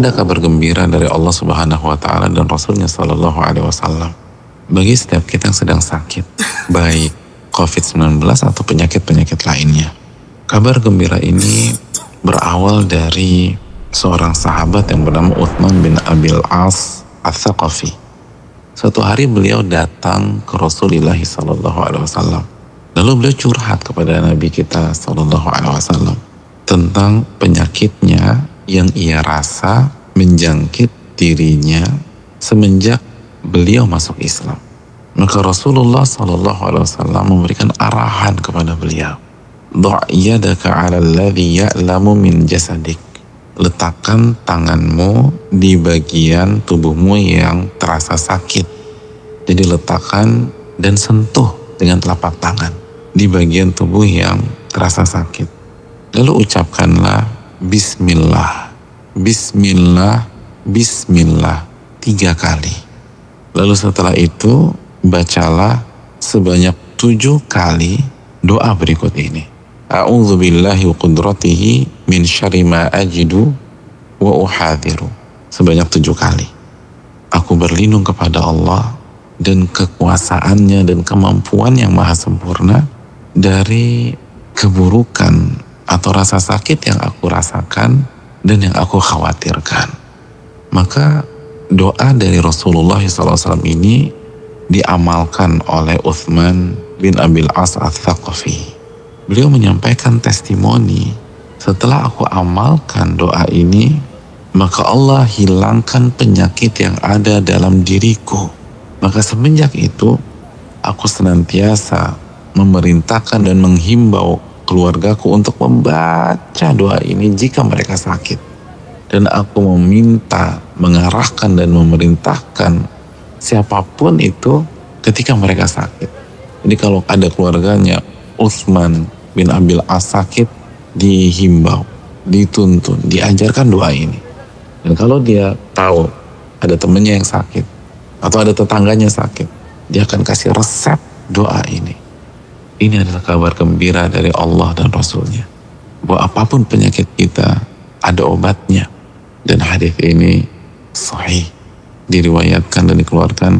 ada kabar gembira dari Allah Subhanahu wa taala dan Rasulnya Shallallahu alaihi wasallam bagi setiap kita yang sedang sakit, baik COVID-19 atau penyakit-penyakit lainnya. Kabar gembira ini berawal dari seorang sahabat yang bernama Uthman bin Abil As Al-Thaqafi. Suatu hari beliau datang ke Rasulullah Sallallahu Alaihi Wasallam. Lalu beliau curhat kepada Nabi kita Sallallahu Alaihi Wasallam tentang penyakitnya yang ia rasa menjangkit dirinya semenjak beliau masuk Islam. Maka Rasulullah Sallallahu Alaihi Wasallam memberikan arahan kepada beliau. Do'yadaka ala alladhi ya'lamu min jasadik. Letakkan tanganmu di bagian tubuhmu yang terasa sakit. Jadi letakkan dan sentuh dengan telapak tangan di bagian tubuh yang terasa sakit. Lalu ucapkanlah Bismillah, Bismillah, Bismillah tiga kali. Lalu setelah itu bacalah sebanyak tujuh kali doa berikut ini. A'udzu billahi wa qudratihi min syarri ma ajidu wa uhadhiru. Sebanyak tujuh kali. Aku berlindung kepada Allah dan kekuasaannya dan kemampuan yang maha sempurna dari keburukan atau rasa sakit yang aku rasakan dan yang aku khawatirkan. Maka doa dari Rasulullah SAW ini diamalkan oleh Uthman bin Abil As al-Thaqafi. Beliau menyampaikan testimoni, setelah aku amalkan doa ini, maka Allah hilangkan penyakit yang ada dalam diriku. Maka semenjak itu, aku senantiasa memerintahkan dan menghimbau keluargaku untuk membaca doa ini jika mereka sakit. Dan aku meminta, mengarahkan dan memerintahkan siapa pun itu ketika mereka sakit. Jadi kalau ada keluarganya Utsman bin Abil As sakit, dihimbau, dituntun, diajarkan doa ini. Dan kalau dia tahu ada temennya yang sakit, atau ada tetangganya sakit, dia akan kasih resep doa ini. Ini adalah kabar gembira dari Allah dan Rasulnya. Bahwa apa pun penyakit kita, ada obatnya. Dan hadis ini sahih diriwayatkan dan dikeluarkan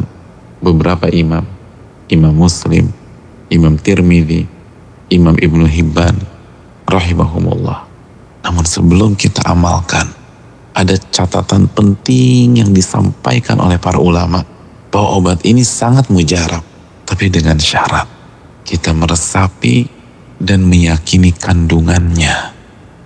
beberapa imam, Imam Muslim, Imam Tirmidzi, Imam Ibnu Hibban, rahimahumullah. Namun sebelum kita amalkan, ada catatan penting yang disampaikan oleh para ulama bahwa obat ini sangat mujarab, tapi dengan syarat kita meresapi dan meyakini kandungannya.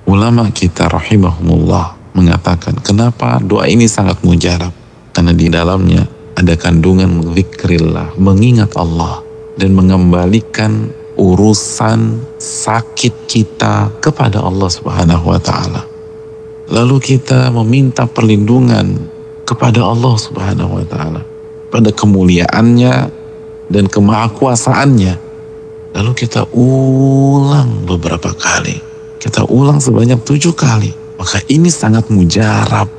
Ulama kita rahimahumullah mengatakan kenapa doa ini sangat mujarab karena di dalamnya ada kandungan zikrillah, mengingat Allah dan mengembalikan urusan sakit kita kepada Allah Subhanahu wa taala. Lalu kita meminta perlindungan kepada Allah Subhanahu wa taala pada kemuliaannya dan kemahakuasaannya. Lalu kita ulang beberapa kali. Kita ulang sebanyak tujuh kali. Maka ini sangat mujarab.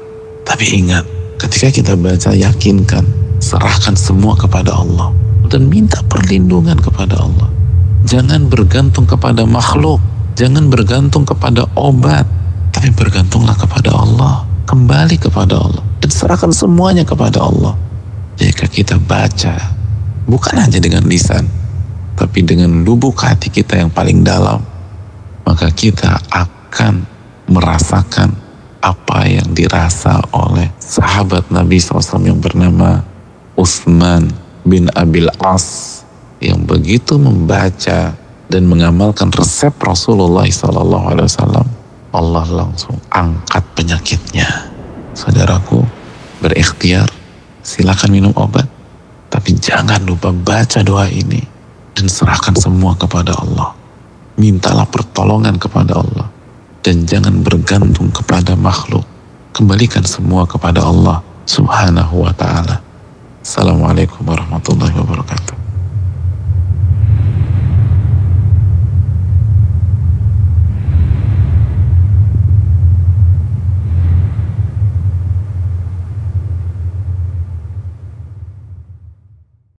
Tapi ingat, Ketika kita baca, yakinkan, serahkan semua kepada Allah dan minta perlindungan kepada Allah. Jangan bergantung kepada makhluk, jangan bergantung kepada obat, tapi bergantunglah kepada Allah. Kembali kepada Allah dan serahkan semuanya kepada Allah. Jika kita baca, bukan hanya dengan lisan, tapi dengan lubuk hati kita yang paling dalam, maka kita akan merasakan apa yang dirasa oleh sahabat Nabi SAW yang bernama Uthman bin Abil As yang begitu membaca dan mengamalkan resep Rasulullah SAW Allah langsung angkat penyakitnya. Saudaraku berikhtiar silakan minum obat tapi jangan lupa baca doa ini dan serahkan semua kepada Allah mintalah pertolongan kepada Allah dan jangan bergantung kepada makhluk. Kembalikan semua kepada Allah Subhanahu wa taala. Assalamualaikum warahmatullahi wabarakatuh.